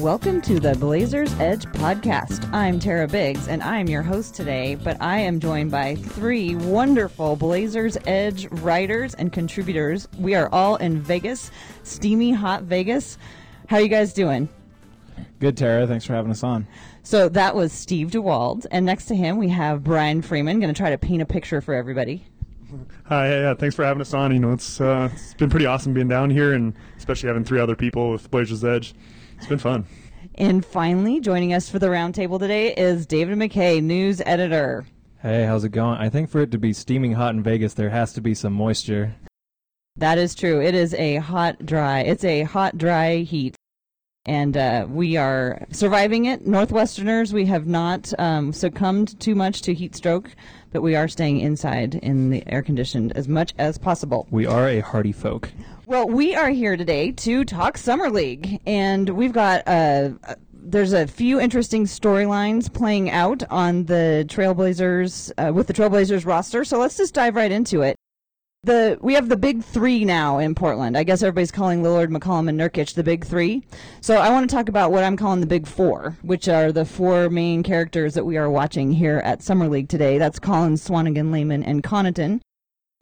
Welcome to the Blazers Edge podcast. I'm Tara Biggs and I'm your host today, but I am joined by three wonderful Blazers Edge writers and contributors. We are all in Vegas, steamy hot Vegas. How are you guys doing? Good, Tara. Thanks for having us on. So that was Steve DeWald, and next to him we have Brian Freeman. Going to try to paint a picture for everybody. Hi, yeah, yeah, thanks for having us on. You know, it's uh, it's been pretty awesome being down here, and especially having three other people with Blazers Edge. It's been fun. And finally, joining us for the roundtable today is David McKay, news editor. Hey, how's it going? I think for it to be steaming hot in Vegas, there has to be some moisture. That is true. It is a hot, dry. It's a hot, dry heat. And uh, we are surviving it. Northwesterners, we have not um, succumbed too much to heat stroke, but we are staying inside in the air conditioned as much as possible. We are a hardy folk. Well, we are here today to talk Summer League, and we've got uh, there's a few interesting storylines playing out on the Trailblazers uh, with the Trailblazers roster. So let's just dive right into it. The we have the big three now in Portland. I guess everybody's calling Lillard, McCollum, and Nurkic the big three. So I want to talk about what I'm calling the big four, which are the four main characters that we are watching here at Summer League today. That's Collins, Swanigan, Layman, and Connaughton.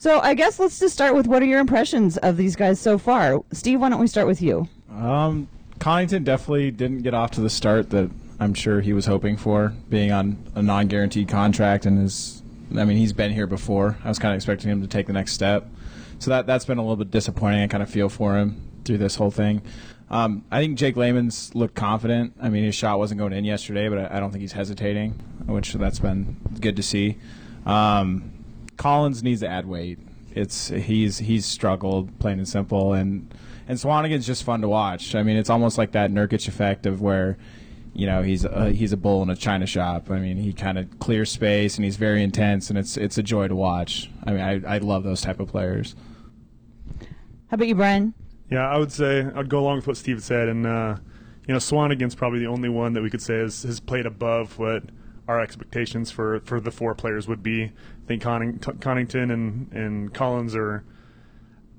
So I guess let's just start with what are your impressions of these guys so far? Steve, why don't we start with you? Um, Connaughton definitely didn't get off to the start that I'm sure he was hoping for, being on a non-guaranteed contract and is. I mean, he's been here before. I was kind of expecting him to take the next step, so that that's been a little bit disappointing. I kind of feel for him through this whole thing. Um, I think Jake Layman's looked confident. I mean, his shot wasn't going in yesterday, but I, I don't think he's hesitating, which that's been good to see. Um, Collins needs to add weight. It's he's he's struggled, plain and simple, and and Swanigan's just fun to watch. I mean, it's almost like that Nurkic effect of where, you know, he's a, he's a bull in a china shop. I mean, he kind of clears space and he's very intense, and it's it's a joy to watch. I mean, I I love those type of players. How about you, Brian? Yeah, I would say I'd go along with what Steve said, and uh, you know, Swanigan's probably the only one that we could say has, has played above what our expectations for, for the four players would be. I think Conning, Connaughton and, and Collins are,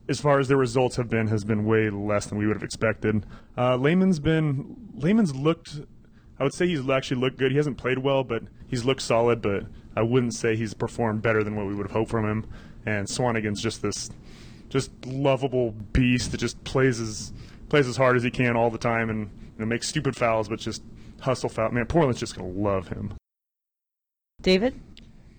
as far as their results have been, has been way less than we would have expected. Uh, Layman's been Layman's looked. I would say he's actually looked good. He hasn't played well, but he's looked solid. But I wouldn't say he's performed better than what we would have hoped from him. And Swanigan's just this, just lovable beast that just plays as plays as hard as he can all the time and you know, makes stupid fouls, but just hustle foul. Man, Portland's just gonna love him. David?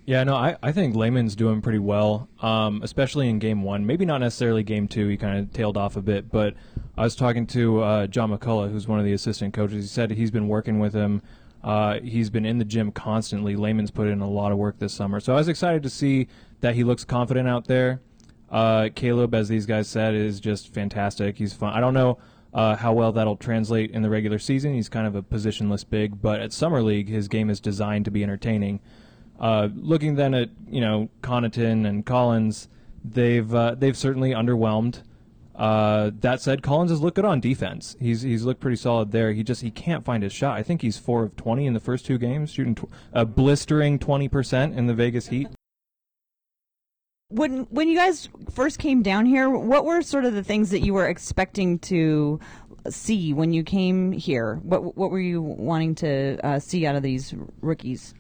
Yeah, no, I, I think Layman's doing pretty well, um, especially in game one. Maybe not necessarily game two. He kind of tailed off a bit, but I was talking to uh, John McCullough, who's one of the assistant coaches. He said he's been working with him. Uh, he's been in the gym constantly. Layman's put in a lot of work this summer. So I was excited to see that he looks confident out there. Uh, Caleb, as these guys said, is just fantastic. He's fun. I don't know uh, how well that'll translate in the regular season. He's kind of a positionless big, but at summer league, his game is designed to be entertaining. Uh, looking then at you know Connaughton and Collins, they've uh, they've certainly underwhelmed. Uh, that said, Collins has looked good on defense. He's he's looked pretty solid there. He just he can't find his shot. I think he's four of twenty in the first two games, shooting tw- a blistering twenty percent in the Vegas Heat. When when you guys first came down here, what were sort of the things that you were expecting to see when you came here? What what were you wanting to uh, see out of these rookies?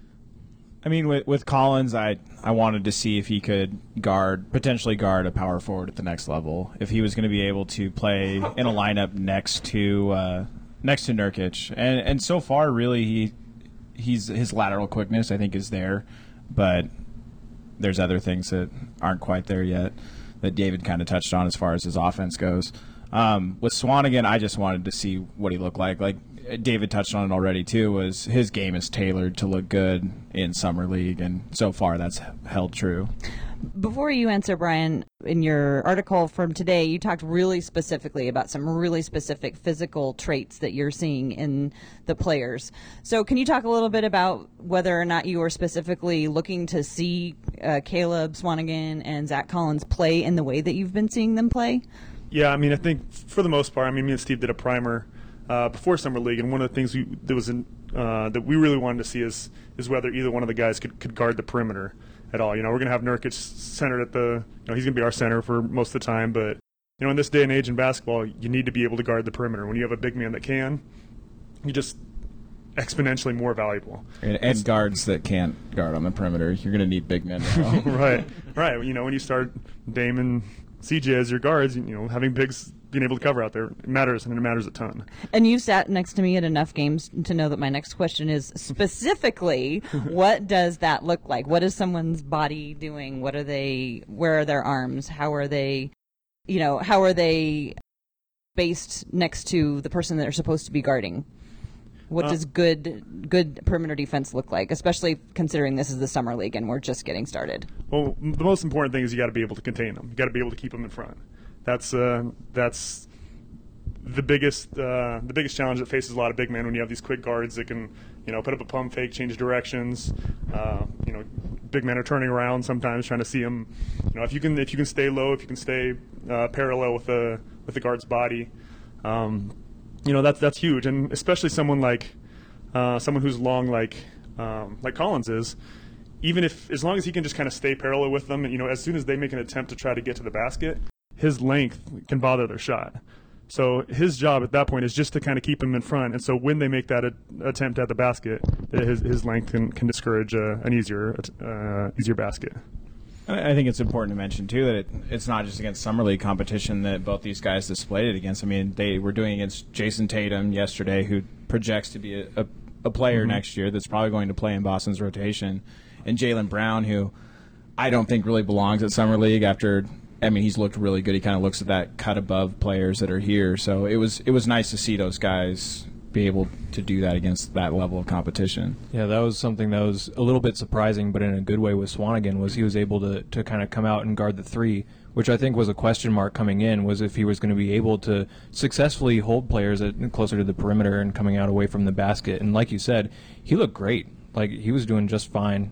I mean, with, with Collins, I I wanted to see if he could guard, potentially guard a power forward at the next level. If he was going to be able to play in a lineup next to uh, next to Nurkic, and and so far, really, he he's his lateral quickness I think is there, but there's other things that aren't quite there yet that David kind of touched on as far as his offense goes. Um, with Swanigan, I just wanted to see what he looked like. Like David touched on it already too. Was his game is tailored to look good in summer league, and so far that's held true. Before you answer, Brian, in your article from today, you talked really specifically about some really specific physical traits that you're seeing in the players. So, can you talk a little bit about whether or not you are specifically looking to see uh, Caleb Swanigan and Zach Collins play in the way that you've been seeing them play? Yeah, I mean, I think for the most part, I mean, me and Steve did a primer uh, before summer league, and one of the things we that was in, uh, that we really wanted to see is is whether either one of the guys could, could guard the perimeter at all. You know, we're gonna have Nurkic centered at the, you know, he's gonna be our center for most of the time, but you know, in this day and age in basketball, you need to be able to guard the perimeter. When you have a big man that can, you just exponentially more valuable. And, and guards that can't guard on the perimeter. You're going to need big men. right, right. You know, when you start Damon, CJ as your guards, you know, having bigs being able to cover out there it matters, and it matters a ton. And you've sat next to me at enough games to know that my next question is specifically, what does that look like? What is someone's body doing? What are they? Where are their arms? How are they? You know, how are they based next to the person that they're supposed to be guarding? What Uh, does good good perimeter defense look like, especially considering this is the summer league and we're just getting started? Well, the most important thing is you got to be able to contain them. You got to be able to keep them in front. That's uh, that's the biggest uh, the biggest challenge that faces a lot of big men when you have these quick guards that can you know put up a pump fake, change directions. Uh, you know, big men are turning around sometimes trying to see them. You know, if you can if you can stay low, if you can stay uh, parallel with the with the guard's body, um, you know that's that's huge, and especially someone like uh, someone who's long like um, like Collins is even if as long as he can just kind of stay parallel with them, and, you know, as soon as they make an attempt to try to get to the basket, his length can bother their shot. So his job at that point is just to kind of keep him in front, and so when they make that a- attempt at the basket, his, his length can, can discourage uh, an easier uh, easier basket. I I think it's important to mention too that it, it's not just against summer league competition that both these guys displayed it against. I mean, they were doing against Jayson Tatum yesterday, who projects to be a, a, a player next year that's probably going to play in Boston's rotation, and Jaylen Brown, who I don't think really belongs at summer league after. I mean, he's looked really good. He kind of looks at that cut above players that are here. So it was it was nice to see those guys be able to do that against that level of competition. Yeah, that was something that was a little bit surprising, but in a good way with Swanigan was he was able to, to kind of come out and guard the three, which I think was a question mark coming in, was if he was going to be able to successfully hold players at, closer to the perimeter and coming out away from the basket. And like you said, he looked great. Like he was doing just fine.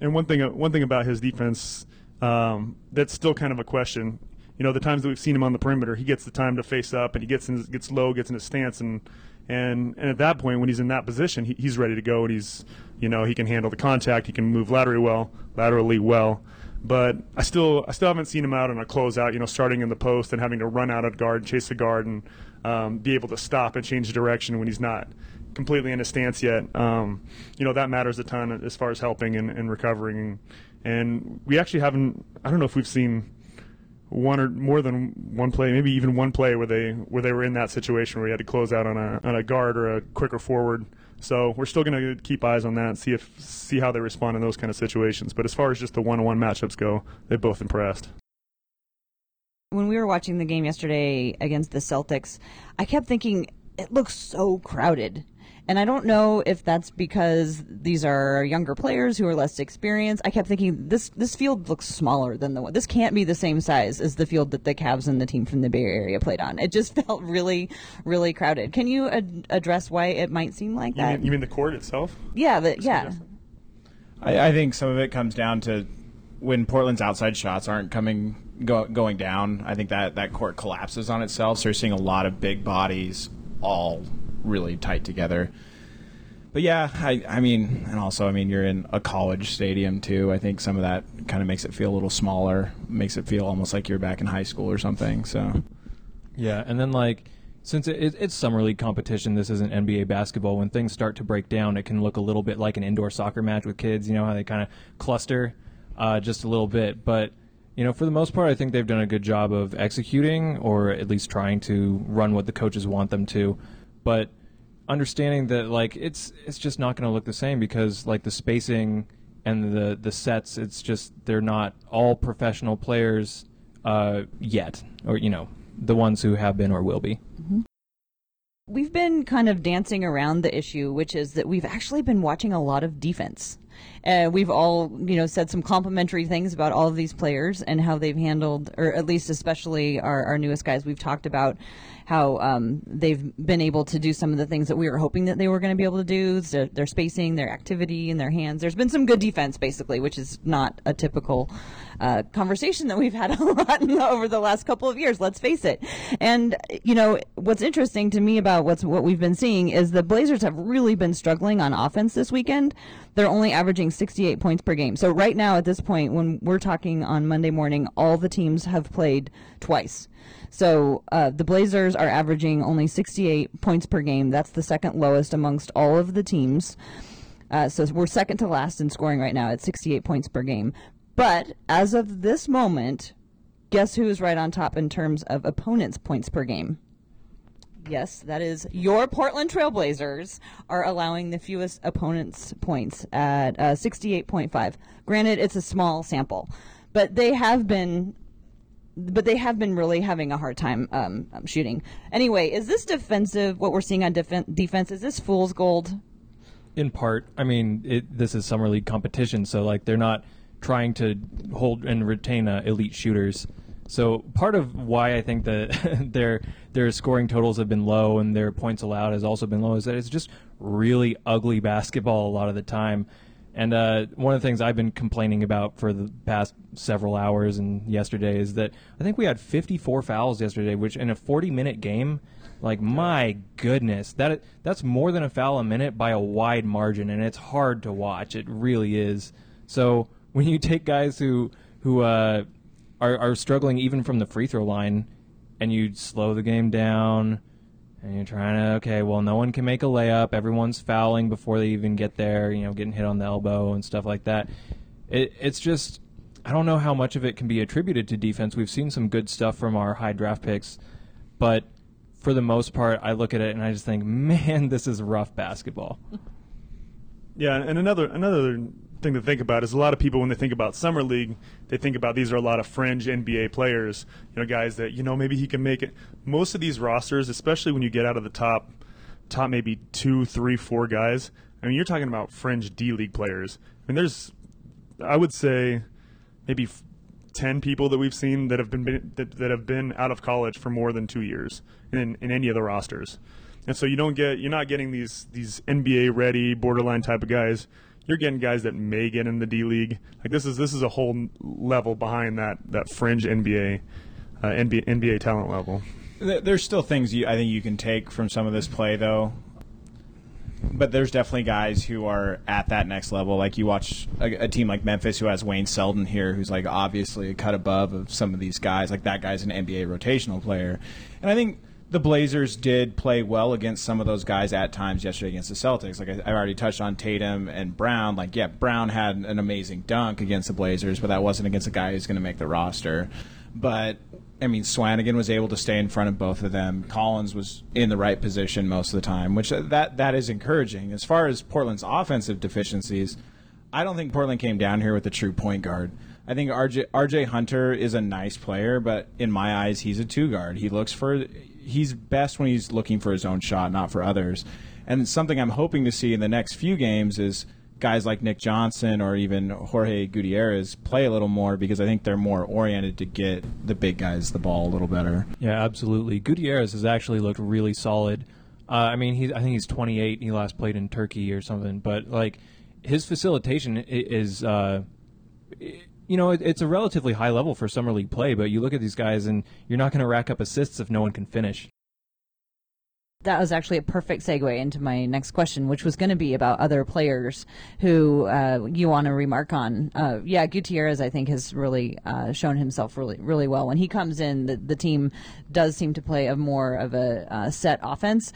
And one thing one thing about his defense um, that's still kind of a question. You know, the times that we've seen him on the perimeter, he gets the time to face up and he gets in, gets low, gets in his stance, and and and at that point, when he's in that position, he, he's ready to go, and he's you know he can handle the contact, he can move laterally well, laterally well. But I still I still haven't seen him out on a closeout, you know, starting in the post and having to run out of guard, chase the guard, and um, be able to stop and change direction when he's not completely in a stance yet. Um, you know that matters a ton as far as helping and, and recovering. And we actually haven't. I don't know if we've seen one or more than one play, maybe even one play where they where they were in that situation where you had to close out on a on a guard or a quicker forward. So we're still going to keep eyes on that and see if see how they respond in those kind of situations. But as far as just the one-on-one matchups go, they've both impressed. when we were watching the game yesterday against the Celtics, I kept thinking it looks so crowded. And I don't know if that's because these are younger players who are less experienced. I kept thinking this this field looks smaller than the one. This can't be the same size as the field that the Cavs and the team from the Bay Area played on. It just felt really, really crowded. Can you ad- address why it might seem like You that? mean, you mean the court itself? yeah, the, yeah. I, I think some of it comes down to when Portland's outside shots aren't coming go, going down. I think that that court collapses on itself. So you're seeing a lot of big bodies all really tight together. But yeah, I, I mean, and also, I mean, you're in a college stadium too. I think some of that kind of makes it feel a little smaller, makes it feel almost like you're back in high school or something. So Yeah, and then like since it, it, it's summer league competition, this isn't NBA basketball. When things start to break down, it can look a little bit like an indoor soccer match with kids. You know how they kind of cluster uh, just a little bit, but you know for the most part, I think they've done a good job of executing, or at least trying to run what the coaches want them to. But understanding that like it's it's just not going to look the same because like the spacing and the the sets, it's just they're not all professional players uh, yet, or you know the ones who have been or will be. We've been kind of dancing around the issue, which is that we've actually been watching a lot of defense. Uh, we've all, you know, said some complimentary things about all of these players and how they've handled, or at least especially our, our newest guys. We've talked about how um, they've been able to do some of the things that we were hoping that they were going to be able to do. Their, their spacing, their activity, and their hands. There's been some good defense, basically, which is not a typical uh, conversation that we've had a lot the, over the last couple of years. Let's face it. And you know what's interesting to me about what's what we've been seeing is the Blazers have really been struggling on offense this weekend. They're only averaging 68 points per game. So right now at this point, when we're talking on Monday morning, all the teams have played twice. So uh, the Blazers are averaging only 68 points per game. That's the second lowest amongst all of the teams. Uh, so we're second to last in scoring right now at 68 points per game. But as of this moment, guess who is right on top in terms of opponents' points per game? Yes, that is your Portland Trailblazers are allowing the fewest opponents' points at uh, 68.5. Granted, it's a small sample, but they have been but they have been really having a hard time um, um, shooting. Anyway, is this defensive? What we're seeing on def- defense is this fool's gold? In part, I mean, it, this is summer league competition, so like they're not trying to hold and retain uh, elite shooters. So part of why I think that their their scoring totals have been low and their points allowed has also been low is that it's just really ugly basketball a lot of the time. And uh, one of the things I've been complaining about for the past several hours and yesterday is that I think we had 54 fouls yesterday, which in a 40 minute game, like my goodness, that that's more than a foul a minute by a wide margin, and it's hard to watch. It really is. So when you take guys who who uh, are are struggling even from the free throw line, and you slow the game down and you're trying to okay well no one can make a layup. Everyone's fouling before they even get there you know getting hit on the elbow and stuff like that. It, it's just i don't know how much of it can be attributed to defense. We've seen some good stuff from our high draft picks but for the most part i look at it and i just think man this is rough basketball. Yeah and another another thing to think about is a lot of people when they think about summer league, they think about these are a lot of fringe NBA players, you know, guys that you know maybe he can make it. Most of these rosters, especially when you get out of the top, top maybe two, three, four guys. I mean, you're talking about fringe D League players. I mean, there's, I would say, maybe ten people that we've seen that have been that, that have been out of college for more than two years in in any of the rosters. And so you don't get you're not getting these these NBA ready borderline type of guys you're getting guys that may get in the D League. Like this is this is a whole level behind that that fringe NBA uh, NBA, NBA talent level. There's still things you, I think you can take from some of this play though. But there's definitely guys who are at that next level. Like you watch a, a, team like Memphis who has Wayne Selden here, who's like obviously a cut above of some of these guys. Like that guy's an NBA rotational player, and I think the Blazers did play well against some of those guys at times yesterday against the Celtics. Like I, I, already touched on Tatum and Brown. Like, yeah, Brown had an amazing dunk against the Blazers, but that wasn't against a guy who's going to make the roster. But I mean, Swanigan was able to stay in front of both of them. Collins was in the right position most of the time, which uh, that that is encouraging. As far as Portland's offensive deficiencies, I don't think Portland came down here with a true point guard. I think RJ RJ Hunter is a nice player, but in my eyes, he's a two guard. He looks for he's best when he's looking for his own shot, not for others. And something I'm hoping to see in the next few games is guys like Nick Johnson or even Jorge Gutierrez play a little more because I think they're more oriented to get the big guys the ball a little better. Yeah, absolutely. Gutierrez has actually looked really solid. Uh, I mean, he's I think he's 28. and He last played in Turkey or something, but like his facilitation is. Uh, you know, it, it's a relatively high level for summer league play, but you look at these guys and you're not going to rack up assists if no one can finish. That was actually a perfect segue into my next question, which was going to be about other players who uh, you want to remark on. Uh, yeah, Gutierrez, I think, has really uh, shown himself really, really well. When he comes in, the, the team does seem to play a more of a uh, set offense.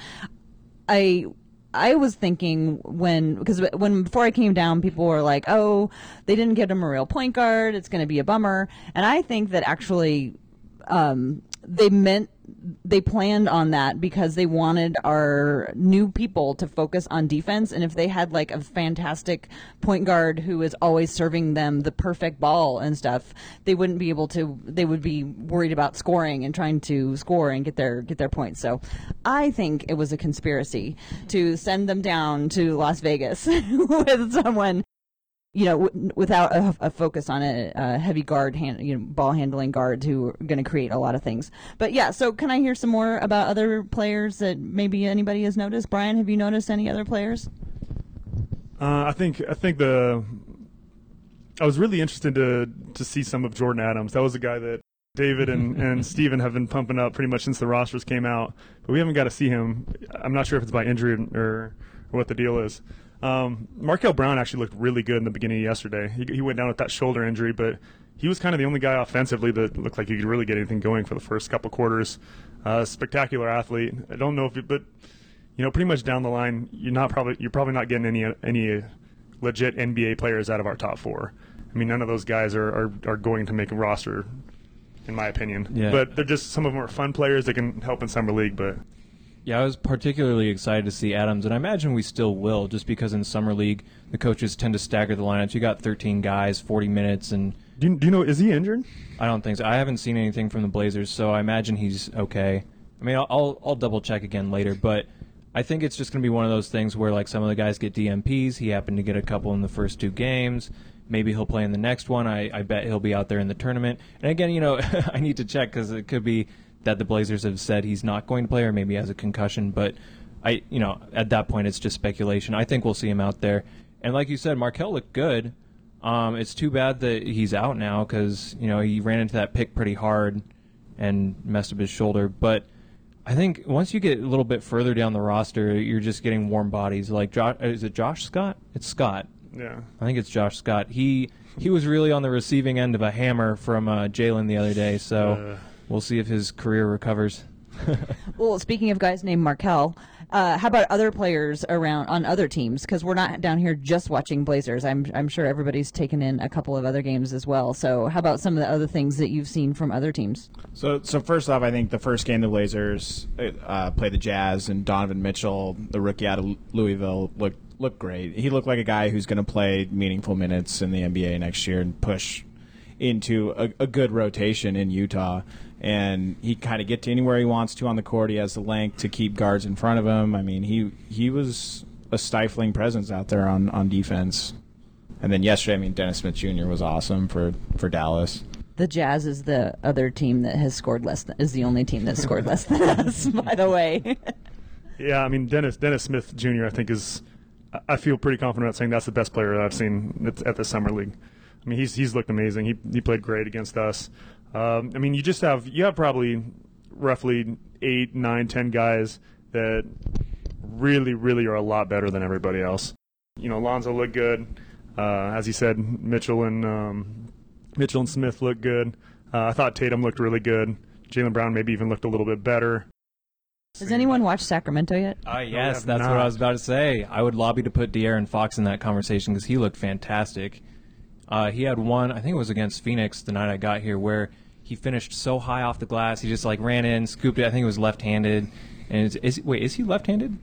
I I was thinking when because when before I came down, people were like, "Oh, they didn't get him a real point guard. It's going to be a bummer." And I think that actually um, they meant they planned on that because they wanted our new people to focus on defense. And if they had like a fantastic point guard who is always serving them the perfect ball and stuff they wouldn't be able to they would be worried about scoring and trying to score and get their get their points. So i think it was a conspiracy to send them down to las vegas with someone you know, w- without a, a, focus on a, a heavy guard, hand, you know, ball handling guards who are going to create a lot of things. But yeah, so can I hear some more about other players that maybe anybody has noticed? Brian, have you noticed any other players? Uh, I think I think the I was really interested to to see some of Jordan Adams. That was a guy that David and, and Steven have been pumping up pretty much since the rosters came out, but we haven't got to see him. I'm not sure if it's by injury or, or what the deal is. Um, Markel Brown actually looked really good in the beginning of yesterday. He, he went down with that shoulder injury, but he was kind of the only guy offensively that looked like he could really get anything going for the first couple quarters. Uh, spectacular athlete. I don't know if, it, but you know, pretty much down the line, you're not probably you're probably not getting any any legit NBA players out of our top four. I mean, none of those guys are, are, are going to make a roster, in my opinion. Yeah. But they're just some of them are fun players that can help in summer league. But Yeah, I was particularly excited to see Adams, and I imagine we still will, just because in summer league the coaches tend to stagger the lineups. You got 13 guys, 40 minutes, and do you, do you know is he injured? I don't think so. I haven't seen anything from the Blazers, so I imagine he's okay. I mean, I'll I'll, I'll double check again later, but I think it's just going to be one of those things where like some of the guys get DNPs. He happened to get a couple in the first two games. Maybe he'll play in the next one. I, I bet he'll be out there in the tournament. And again, you know, I need to check because it could be that the Blazers have said he's not going to play, or maybe he has a concussion. But I, you know, at that point, it's just speculation. I think we'll see him out there. And like you said, Markel looked good. Um, it's too bad that he's out now because you know he ran into that pick pretty hard and messed up his shoulder. But I think once you get a little bit further down the roster, you're just getting warm bodies. Like Josh, is it Josh Scott? It's Scott. Yeah. I think it's Josh Scott. He he was really on the receiving end of a hammer from uh, Jaylen the other day. So Uh. We'll see if his career recovers. Well, speaking of guys named Markel, uh, how about other players around on other teams? Because we're not down here just watching Blazers. I'm I'm sure everybody's taken in a couple of other games as well. So, how about some of the other things that you've seen from other teams? So, so first off, I think the first game the Blazers uh, played the Jazz and Donovan Mitchell, the rookie out of Louisville, looked looked great. He looked like a guy who's going to play meaningful minutes in the NBA next year and push into a, a good rotation in Utah. And he kind of get to anywhere he wants to on the court. He has the length to keep guards in front of him. I mean, he he was a stifling presence out there on, on defense. And then yesterday, I mean, Dennis Smith Jr. was awesome for, for Dallas. The Jazz is the other team that has scored less. Than, is the only team that scored less than us. By the way, Yeah, I mean Dennis Dennis Smith Jr. I think is I- I feel pretty confident about saying that's the best player that I've seen at, at the summer league. I mean he's he's looked amazing. He he played great against us. Um, I mean you just have you have probably roughly eight, nine, ten guys that really really are a lot better than everybody else. You know Lonzo looked good. Uh, as he said, Mitchell and um, Mitchell and Smith looked good. Uh, I thought Tatum looked really good. Jaylen Brown maybe even looked a little bit better. has anyone watched Sacramento yet? Ah, have yes, that's what. I was about to say. I would lobby to put De'Aaron Fox in that conversation because he looked fantastic. Uh, he had one, I think it was against Phoenix the night I got here, where he finished so high off the glass. He just like ran in, scooped it. I think it was left-handed. And is, is wait, is he left-handed?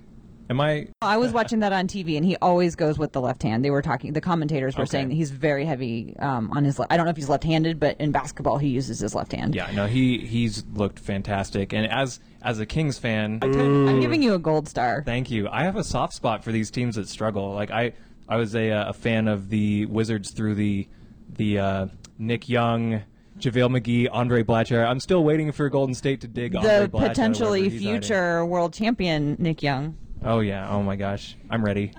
Am I? I was watching that on TV, and he always goes with the left hand. They were talking. The commentators were Okay. saying that he's very heavy um, on his. Le- I don't know if he's left-handed, but in basketball, he uses his left hand. Yeah, no, he he's looked fantastic. And as as a Kings fan, I'm giving you a gold star. Thank you. I have a soft spot for these teams that struggle. Like I, I was a, a fan of the Wizards through the the uh, Nick Young, JaVale McGee, Andray Blatche. I'm still waiting for Golden State to dig Andray The Blatcher, potentially wherever he's hiding. future world champion Nick Young. Oh yeah. Oh my gosh. I'm ready.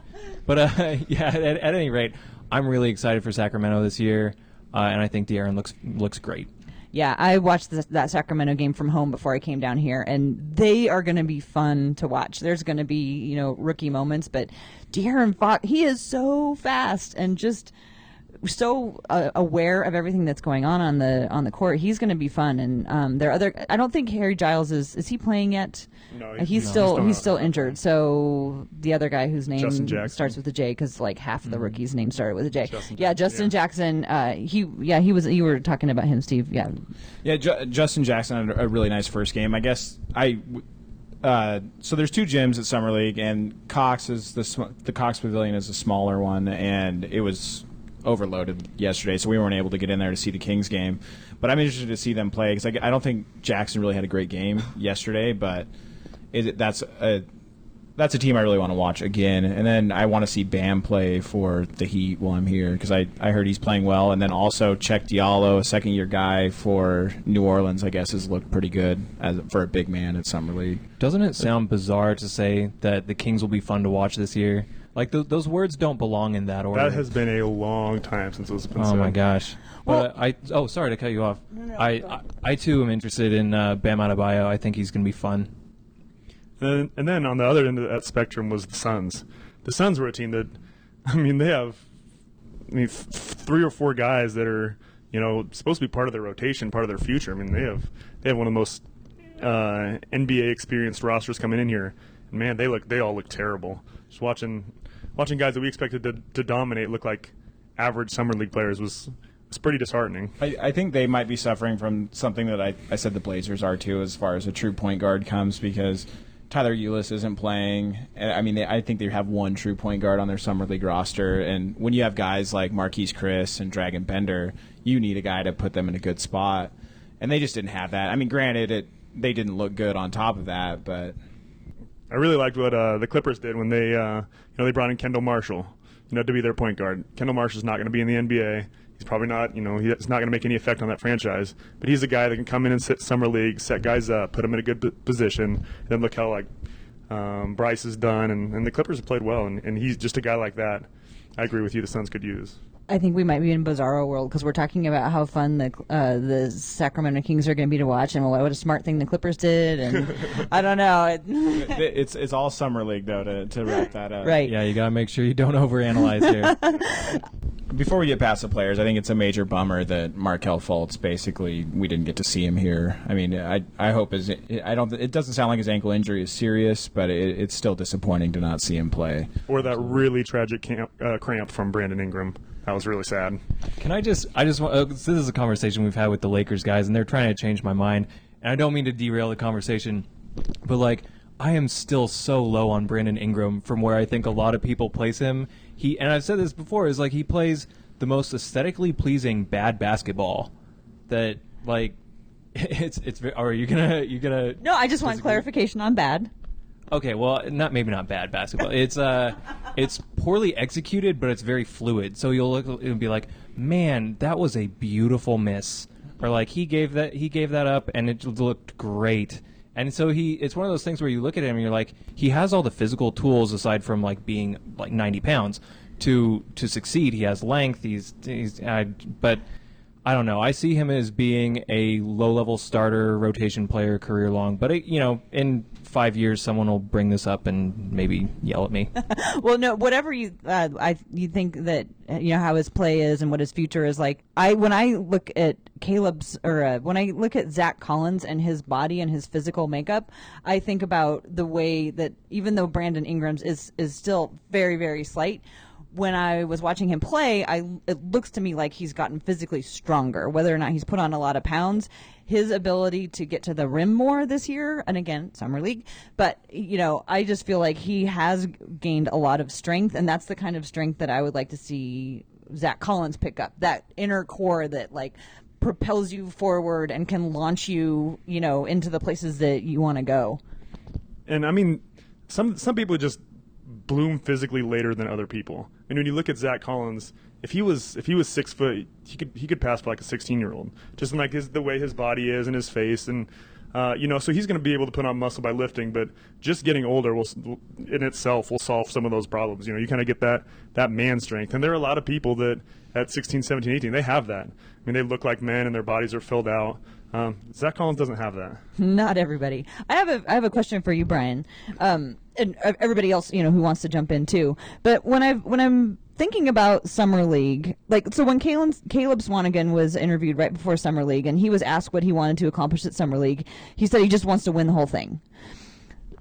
But uh, yeah. At, at any rate, I'm really excited for Sacramento this year, uh, and I think De'Aaron looks looks great. Yeah, I watched this, that Sacramento game from home before I came down here, and they are going to be fun to watch. There's going to be, you know, rookie moments, but De'Aaron Fox, he is so fast and just so uh, aware of everything that's going on on the on the court. He's going to be fun, and um, there are other. I don't think Harry Giles is is he playing yet? No, Uh, he's- he's no, still he's still he's still injured. So the other guy whose name starts with a J because like half of the rookies' names started with a J. Justin yeah, Justin yeah. Jackson. Uh, he yeah he was. You were talking about him, Steve. Yeah, Yeah, Ju- Justin Jackson had a really nice first game. I guess I. Uh, so there's two gyms at Summer League, and Cox is the sm- the Cox Pavilion is a smaller one, and it was overloaded yesterday, so we weren't able to get in there to see the Kings game. But I'm interested to see them play because I, I don't think Jackson really had a great game yesterday, but it, that's a that's a team I really want to watch again. And then I want to see Bam play for the Heat while I'm here because I, I heard he's playing well. And then also Cheick Diallo, a second year guy for New Orleans, I guess has looked pretty good as for a big man at Summer League. Doesn't it sound bizarre to say that the Kings will be fun to watch this year? Like th- those words don't belong in that order. That has been a long time since it's been Oh said. my gosh. Well- but I oh sorry to cut you off. I, I I too am interested in uh, Bam Adebayo. I think he's going to be fun. And, and then on the other end of that spectrum was the Suns. The Suns were a team that, I mean, they have I mean, th- three or four guys that are, you know, supposed to be part of their rotation, part of their future. I mean, they have they have one of the most uh, NBA experienced rosters coming in here. Man, they look they all look terrible. Just watching watching guys that we expected to, to dominate look like average summer league players was was pretty disheartening. I, I think they might be suffering from something that I, I said the Blazers are too, as far as a true point guard comes, because Tyler Ulis isn't playing. I mean, they, I think they have one true point guard on their summer league roster, and when you have guys like Marquese Chriss and Dragan Bender, you need a guy to put them in a good spot, and they just didn't have that. I mean, granted, it they didn't look good on top of that, but I really liked what uh, the Clippers did when they, uh, you know, they brought in Kendall Marshall, you know, to be their point guard. Kendall Marshall's not going to be in the NBA. He's probably not, you know, he's not going to make any effect on that franchise. But he's a guy that can come in and sit summer league, set guys up, put them in a good position. And then look how like um, Brice has done, and, and the Clippers have played well, and, and he's just a guy like that. I agree with you. The Suns could use. I think we might be in bizarro world because we're talking about how fun the uh, the Sacramento Kings are going to be to watch, and what a smart thing the Clippers did, and I don't know. It, it's it's all summer league though to, to wrap that up. right. Yeah, you got to make sure you don't overanalyze here. Before we get past the players, I think it's a major bummer that Markelle Fultz basically we didn't get to see him here. I mean, I I hope his I don't it doesn't sound like his ankle injury is serious, but it, it's still disappointing to not see him play. Or that really tragic camp, uh, cramp from Brandon Ingram. That was really sad. Can I just? I just want. Uh, this is a conversation we've had with the Lakers guys, and they're trying to change my mind. And I don't mean to derail the conversation, but like, I am still so low on Brandon Ingram from where I think a lot of people place him. He and I've said this before is like he plays the most aesthetically pleasing bad basketball that like it's it's. Are you gonna you gonna? No, I just want clarification on bad. Okay, well, not maybe not bad basketball. It's uh, it's poorly executed, but it's very fluid. So you'll look and be like, man, that was a beautiful miss, or like he gave that he gave that up and it looked great. And so he, it's one of those things where you look at him and you're like, he has all the physical tools aside from like being like 90 pounds to to succeed. He has length. He's he's, uh, but I don't know. I see him as being a low-level starter, rotation player, career long. But it, you know, in five years, someone will bring this up and maybe yell at me. Well, no, whatever you uh, I you think that you know how his play is and what his future is like. I when I look at Caleb's or uh, when I look at Zach Collins and his body and his physical makeup, I think about the way that even though Brandon Ingram's is is still very very slight. When I was watching him play, I it looks to me like he's gotten physically stronger. Whether or not he's put on a lot of pounds, his ability to get to the rim more this year, and again, summer league. But you know, I just feel like he has gained a lot of strength, and that's the kind of strength that I would like to see Zach Collins pick up. That inner core that like propels you forward and can launch you, you know, into the places that you want to go. And I mean, some some people just bloom physically later than other people. And when you look at Zach Collins, if he was if he was six foot, he could he could pass for like a sixteen year old. Just in like his the way his body is and his face and. Uh, you know, so he's going to be able to put on muscle by lifting, but just getting older will, in itself, will solve some of those problems. You know, you kind of get that that man strength, and there are a lot of people that at 16, 17, 18, they have that. I mean, they look like men, and their bodies are filled out. Um, Zach Collins doesn't have that. Not everybody. I have a I have a question for you, Brian, um, and everybody else, you know, who wants to jump in too. But when I when I'm thinking about summer league, like so when Caleb Caleb Swanigan was interviewed right before summer league, and he was asked what he wanted to accomplish at summer league, he said he just wants to win the whole thing.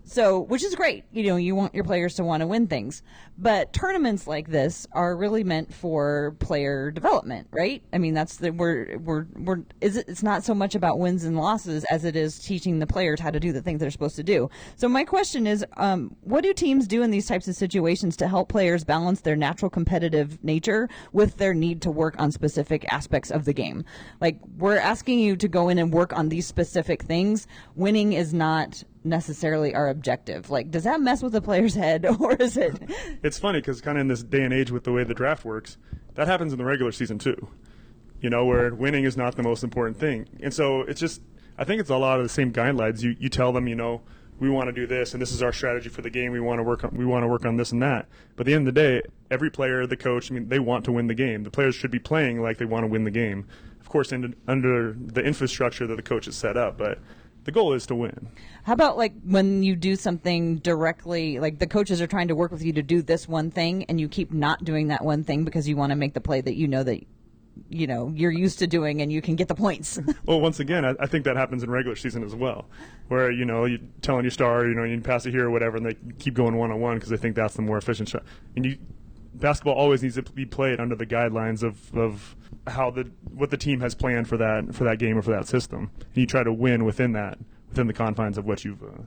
So, which is great. You know, you want your players to want to win things. But tournaments like this are really meant for player development, right? I mean, that's the we're we're we're is it, it's not so much about wins and losses as it is teaching the players how to do the things they're supposed to do. So my question is, um, what do teams do in these types of situations to help players balance their natural competitive nature with their need to work on specific aspects of the game? Like we're asking you to go in and work on these specific things. Winning is not necessarily are objective. Like, does that mess with the player's head, or is it? It's funny because kind of in this day and age with the way the draft works, that happens in the regular season too. You know, where winning is not the most important thing, and so it's just I think it's a lot of the same guidelines. You you tell them, you know, we want to do this, and this is our strategy for the game. We want to work on we want to work on this and that. But at the end of the day, every player, the coach, I mean, they want to win the game. The players should be playing like they want to win the game. Of course, in, under the infrastructure that the coach has set up, but the goal is to win. How about like when you do something directly, like the coaches are trying to work with you to do this one thing, and you keep not doing that one thing because you want to make the play that you know that you know you're used to doing and you can get the points. well, once again, I, I, think that happens in regular season as well, where you know you're telling your star, you know, you pass it here or whatever, and they keep going one on one because they think that's the more efficient shot. And you, basketball always needs to be played under the guidelines of, of how the what the team has planned for that for that game or for that system. And you try to win within that within the confines of what you've. Uh,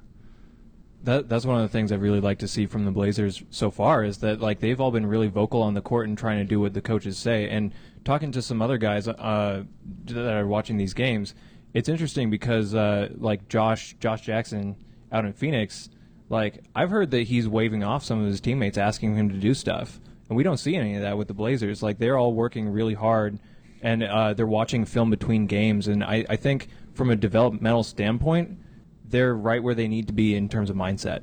that that's one of the things I really like to see from the Blazers so far is that like they've all been really vocal on the court and trying to do what the coaches say. And talking to some other guys uh, that are watching these games, it's interesting because uh, like Josh Josh Jackson out in Phoenix, like I've heard that he's waving off some of his teammates asking him to do stuff, and we don't see any of that with the Blazers. Like they're all working really hard, and uh, they're watching film between games. And I, I think from a developmental standpoint they're right where they need to be in terms of mindset.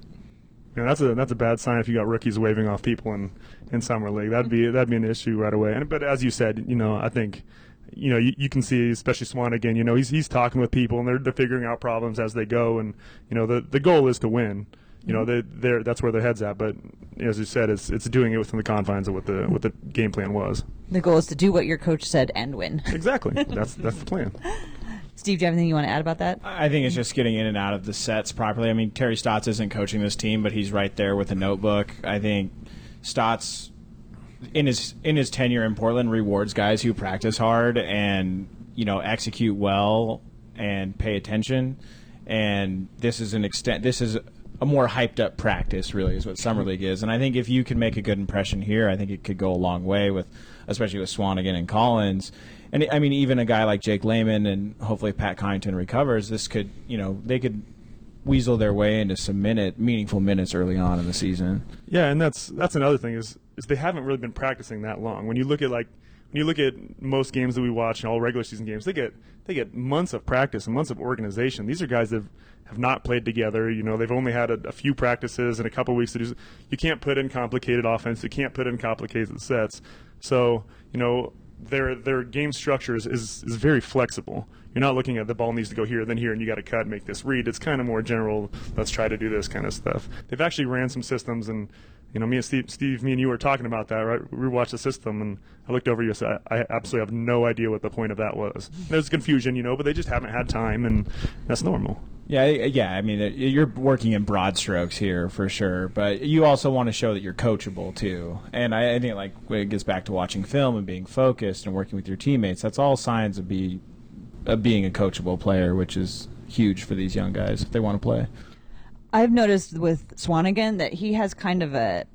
Yeah, that's a that's a bad sign if you got rookies waving off people in, in summer league. That'd be that'd be an issue right away. And but as you said, you know, I think you know, you, you, can see, especially Swanigan, you know, he's he's talking with people and they're they're figuring out problems as they go, and you know, the the goal is to win. You know, mm-hmm. they they that's where their heads at. But as you said, it's it's doing it within the confines of what the what the game plan was. The goal is to do what your coach said and win. Exactly. that's that's the plan. Steve, do you have anything you want to add about that? I think it's just getting in and out of the sets properly. I mean, Terry Stotts isn't coaching this team, but he's right there with a notebook. I think Stotts, in his in his tenure in Portland, rewards guys who practice hard and you know execute well and pay attention. And this is an extent. This is a more hyped up practice, really, is what summer league is. And I think if you can make a good impression here, I think it could go a long way with, especially with Swanigan and Collins and I mean, even a guy like Jake Layman and hopefully Pat Connaughton recovers, this could, you know, they could weasel their way into some minute, meaningful minutes early on in the season. Yeah, and that's that's another thing is is they haven't really been practicing that long. When you look at like when you look at most games that we watch, all regular season games, they get they get months of practice and months of organization. These are guys that have not played together. You know, they've only had a, a few practices and a couple weeks to do. You can't put in complicated offense. You can't put in complicated sets. So you know, their their game structure is, is, is very flexible. You're not looking at the ball needs to go here, then here, and you got to cut make this read. It's kind of more general. Let's try to do this kind of stuff. They've actually ran some systems, and you know, me and Steve, Steve, me and you were talking about that, right? We watched the system, and I looked over you and said, I, absolutely have no idea what the point of that was. There's confusion, you know, but they just haven't had time, and that's normal. Yeah, yeah. I mean, uh, you're working in broad strokes here for sure, but you also want to show that you're coachable too. And I, I think like it gets back to watching film and being focused and working with your teammates, that's all signs of be of being a coachable player, which is huge for these young guys if they want to play. I've noticed with Swanigan that he has kind of a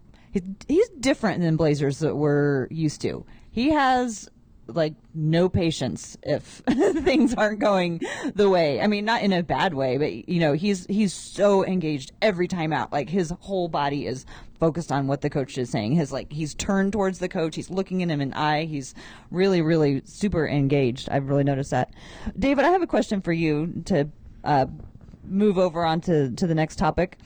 he's different than Blazers that we're used to. He has like no patience if things aren't going the way. I mean, not in a bad way, but you know, he's he's so engaged every time out. Like his whole body is focused on what the coach is saying. His like he's turned towards the coach. He's looking at him in eye. He's really, really super engaged. I've really noticed that. David, I have a question for you to uh, move over on to, to the next topic.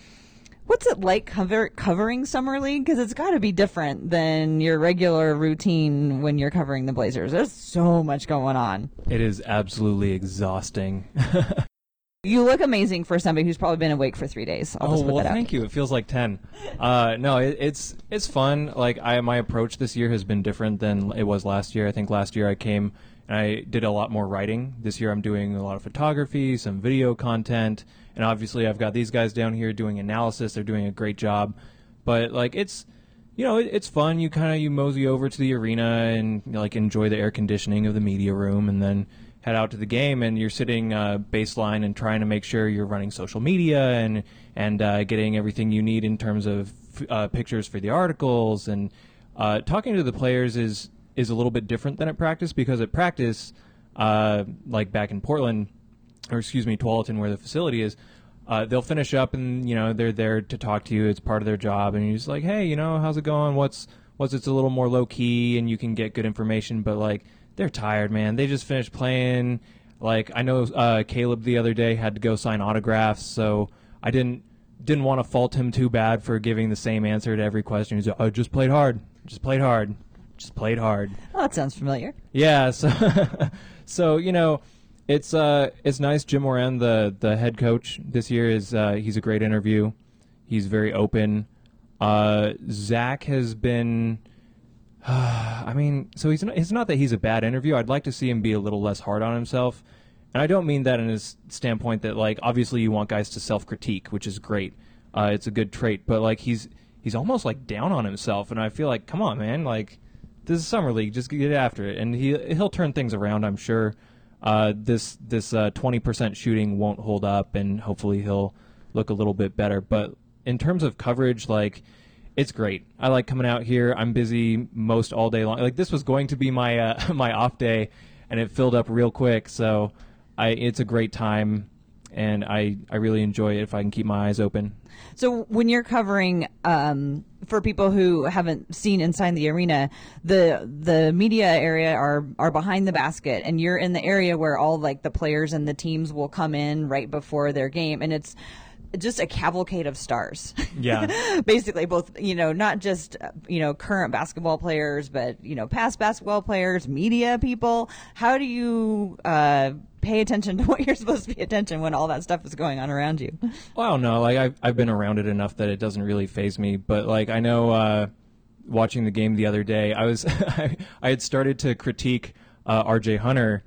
What's it like cover, covering Summer League? Because it's got to be different than your regular routine when you're covering the Blazers. There's so much going on. It is absolutely exhausting. you look amazing for somebody who's probably been awake for three days. I'll oh well, thank you. It feels like ten. Uh, no, it, it's it's fun. Like I, my approach this year has been different than it was last year. I think last year I came and I did a lot more writing. This year I'm doing a lot of photography, some video content, and obviously, I've got these guys down here doing analysis. They're doing a great job. But like it's you know, it, it's fun. You kind of you mosey over to the arena and like enjoy the air conditioning of the media room, and then head out to the game. And you're sitting uh, baseline and trying to make sure you're running social media and and uh, getting everything you need in terms of uh, pictures for the articles. And uh, talking to the players is is a little bit different than at practice because at practice, uh, like back in Portland, or excuse me, Tualatin, where the facility is, uh, they'll finish up and you know they're there to talk to you. It's part of their job, and you're just like, hey, you know, how's it going? What's what's it's a little more low key, and you can get good information. But like, they're tired, man. They just finished playing. Like I know uh, Caleb the other day had to go sign autographs, so I didn't didn't want to fault him too bad for giving the same answer to every question. He's like, "I just played hard, just played hard, just played hard." Oh, that sounds familiar. Yeah, so so you know, it's uh it's nice. Jim Moran, the the head coach this year, is uh, he's a great interview. He's very open. Uh, Zach has been. I mean, so he's not, it's not that he's a bad interview. I'd like to see him be a little less hard on himself, and I don't mean that in his standpoint that like obviously you want guys to self critique, which is great. Uh, it's a good trait, but like he's he's almost like down on himself, and I feel like, come on, man, like this is summer league, just get after it, and he he'll turn things around, I'm sure. Uh, this this uh, twenty percent shooting won't hold up, and hopefully he'll look a little bit better. But in terms of coverage, like it's great. I like coming out here. I'm busy most all day long. Like this was going to be my uh, my off day, and it filled up real quick. So I it's a great time, and I I really enjoy it if I can keep my eyes open. So when you're covering um, for people who haven't seen inside the arena, the the media area are are behind the basket, and you're in the area where all like the players and the teams will come in right before their game, and it's just a cavalcade of stars. Yeah. Basically, both, you know, not just, you know, current basketball players, but, you know, past basketball players, media people. How do you uh, pay attention to what you're supposed to pay attention when all that stuff is going on around you? Well, I don't know. Like I've I've been around it enough that it doesn't really phase me. But like I know, uh, watching the game the other day, I was I, I had started to critique uh, R.J. Hunter,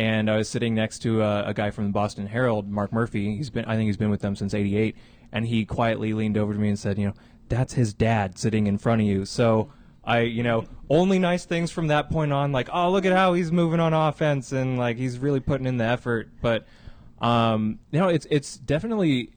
and I was sitting next to a, a guy from the Boston Herald, Mark Murphy. He's been I think he's been with them since '88, and he quietly leaned over to me and said, you know, that's his dad sitting in front of you. So. I, you know, only nice things from that point on. Like, oh, look at how he's moving on offense, and like he's really putting in the effort. But, um, you know, it's it's definitely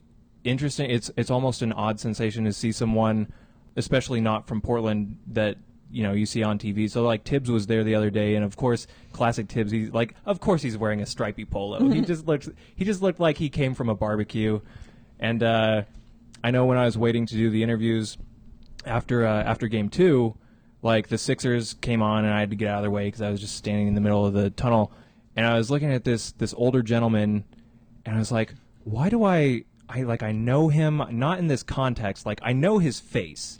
interesting. It's it's almost an odd sensation to see someone, especially not from Portland, that you know you see on TV. So like Thibs was there the other day, and of course, classic Thibs. He's like, of course, he's wearing a stripy polo. he just looks he just looked like he came from a barbecue. And uh, I know when I was waiting to do the interviews after uh, after game two, like the Sixers came on, and I had to get out of their way because I was just standing in the middle of the tunnel, and I was looking at this this older gentleman, and I was like, why do I I like I know him not in this context, like I know his face,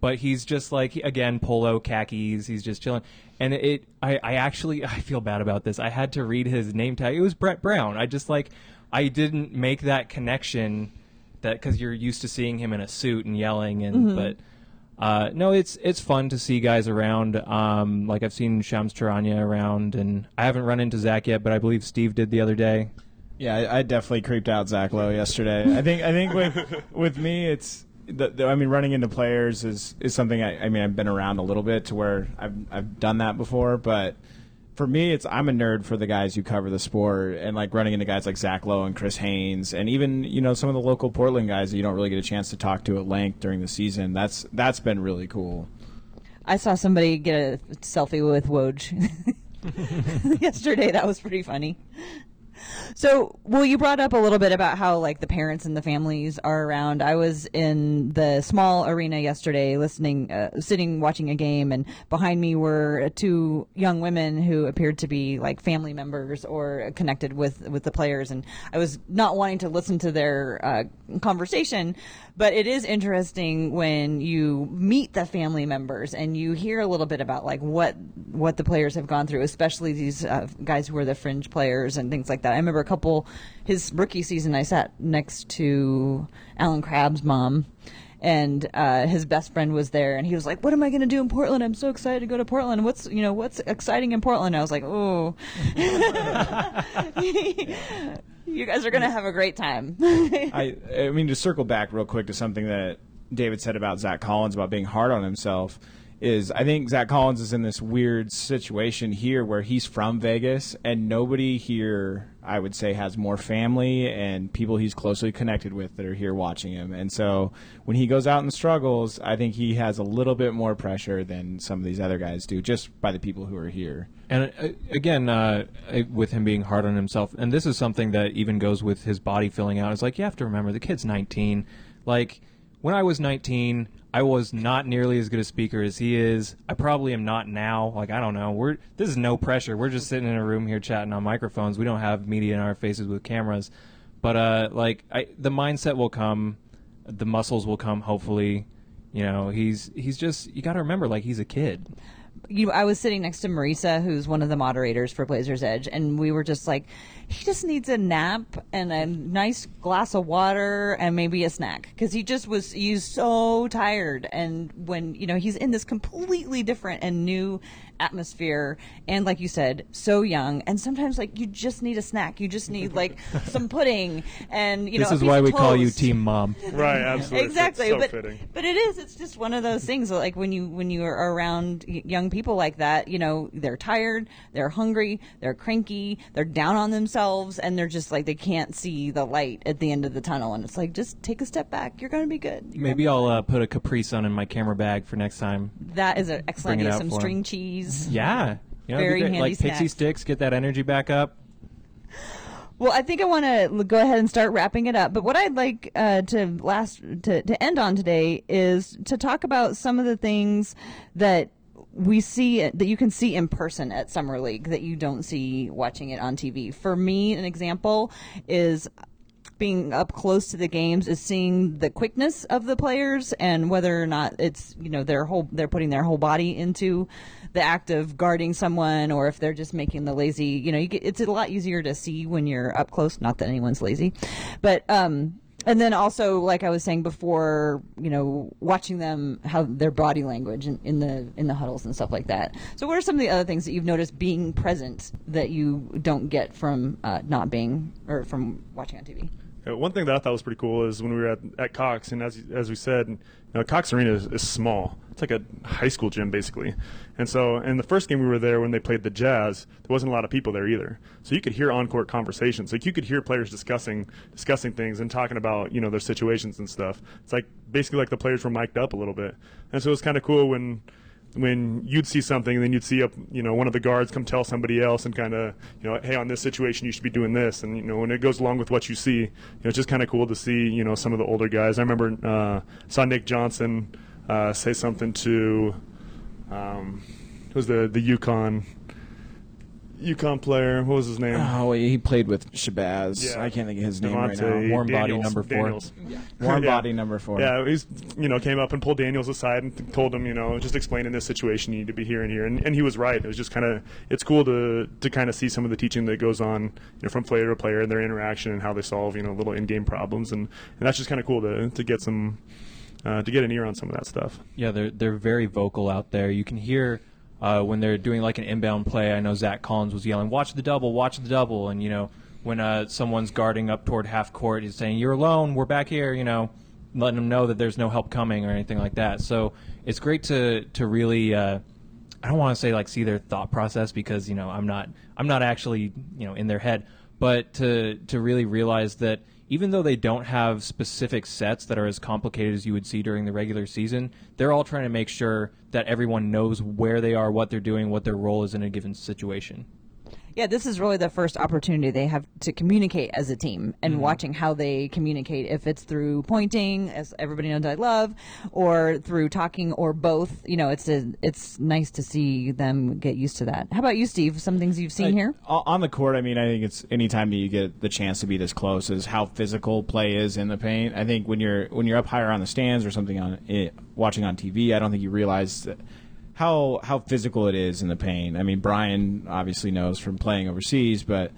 but he's just like again polo khakis, he's just chilling, and it I I actually I feel bad about this. I had to read his name tag. It was Brett Brown. I just like I didn't make that connection that because you're used to seeing him in a suit and yelling and but. Uh, no, it's it's fun to see guys around. Um, like I've seen Shams Charania around, and I haven't run into Zach yet, but I believe Steve did the other day. Yeah, I, I definitely creeped out Zach Lowe yesterday. I think I think with with me, it's the, the, I mean, running into players is is something I, I mean I've been around a little bit to where I've I've done that before, but for me, it's I'm a nerd for the guys who cover the sport and like running into guys like Zach Lowe and Chris Haynes and even you know some of the local Portland guys that you don't really get a chance to talk to at length during the season. That's that's been really cool. I saw somebody get a selfie with Woj yesterday. That was pretty funny. So, well, you brought up a little bit about how like the parents and the families are around. I was in the small arena yesterday, listening, uh, sitting, watching a game, and behind me were two young women who appeared to be like family members or connected with with the players. And I was not wanting to listen to their uh, conversation, but it is interesting when you meet the family members and you hear a little bit about like what what the players have gone through, especially these uh, guys who are the fringe players and things like that. I remember a couple his rookie season. I sat next to Allen Crabbe's mom. And uh, his best friend was there, and he was like, "What am I going to do in Portland? I'm so excited to go to Portland. What's you know what's exciting in Portland?" I was like, "Oh, you guys are going to have a great time." I I mean to circle back real quick to something that David said about Zach Collins about being hard on himself is I think Zach Collins is in this weird situation here where he's from Vegas and nobody here I would say has more family and people he's closely connected with that are here watching him. And so when he goes out and struggles, I think he has a little bit more pressure than some of these other guys do just by the people who are here. And uh, again, uh, with him being hard on himself, and this is something that even goes with his body filling out. It's like you have to remember the kid's 19. Like when I was 19, I was not nearly as good a speaker as he is. I probably am not now. Like I don't know. We're this is no pressure. We're just sitting in a room here chatting on microphones. We don't have media in our faces with cameras. But uh, like I, the mindset will come. the muscles will come. Hopefully, you know he's he's just you got to remember like he's a kid. you I was sitting next to Marisa, who's one of the moderators for Blazers Edge, and we were just like, he just needs a nap and a nice glass of water and maybe a snack because he just was he's so tired and when you know he's in this completely different and new atmosphere and like you said so young and sometimes like you just need a snack you just need like some pudding and you know this is why of we call you. Team Mom. Right, absolutely. exactly So but fitting. but it is it's just one of those things like when you when you are around young people like that you know they're tired they're hungry they're cranky they're down on themselves and they're just like they can't see the light at the end of the tunnel and it's like just take a step back. You're gonna be good. You're Maybe I'll uh, put a Capri Sun in my camera bag for next time. that is an excellent idea some string cheese. Yeah, you know, Very handy like pixie sticks, get that energy back up. Well, I think I want to go ahead and start wrapping it up. But what I'd like uh, to last to, to end on today is to talk about some of the things that we see that you can see in person at Summer League that you don't see watching it on TV. For me, an example is being up close to the games is seeing the quickness of the players and whether or not it's you know their whole they're putting their whole body into the act of guarding someone or if they're just making the lazy you know you get, it's a lot easier to see when you're up close not that anyone's lazy but um and then also like i was saying before you know watching them how their body language in, in the in the huddles and stuff like that. So what are some of the other things that you've noticed being present that you don't get from uh, not being or from watching on tv Uh, one thing that I thought was pretty cool is when we were at, at Cox, and as as we said, you know, Cox Arena is, is small. It's like a high school gym basically. And so, in the first game we were there when they played the Jazz, there wasn't a lot of people there either. So you could hear on court conversations. Like you could hear players discussing discussing things and talking about you know their situations and stuff. It's like basically like the players were mic'd up a little bit. And so it was kind of cool when when you'd see something and then you'd see up you know one of the guards come tell somebody else and kind of you know hey on this situation you should be doing this. And you know when it goes along with what you see you know it's just kind of cool to see you know some of the older guys. I remember uh, saw nick johnson uh, say something to um, who was the the UConn UConn player what was his name Oh, he played with Shabazz. Yeah. I can't think of his name right now. Warm body number four. Daniels. Warm Yeah. body number four. Yeah, he's you know came up and pulled Daniels aside and th- told him you know just explaining this situation you need to be here and here and, and he was right. It was just kind of it's cool to to kind of see some of the teaching that goes on you know from player to player and their interaction and how they solve you know little in game problems and, and that's just kind of cool to to get some uh, to get an ear on some of that stuff. Yeah, they're they're very vocal out there. You can hear uh, when they're doing like an inbound play. I know Zach Collins was yelling, "Watch the double, watch the double," and you know when uh, someone's guarding up toward half court, he's saying, "You're alone. We're back here." You know, letting them know that there's no help coming or anything like that. So it's great to to really. Uh, I don't want to say like see their thought process because you know I'm not I'm not actually you know in their head, but to to really realize that even though they don't have specific sets that are as complicated as you would see during the regular season, they're all trying to make sure that everyone knows where they are, what they're doing, what their role is in a given situation. Yeah, this is really the first opportunity they have to communicate as a team and Mm-hmm. watching how they communicate, if it's through pointing, as everybody knows I love, or through talking, or both. You know, it's a, it's nice to see them get used to that. How about you, Steve? Some things you've seen I- here? on the court. I mean, I think it's anytime that you get the chance to be this close is how physical play is in the paint. I think when you're when you're up higher on the stands or something on it, watching on TV, I don't think you realize that how how physical it is in the pain. I mean, Brian obviously knows from playing overseas, but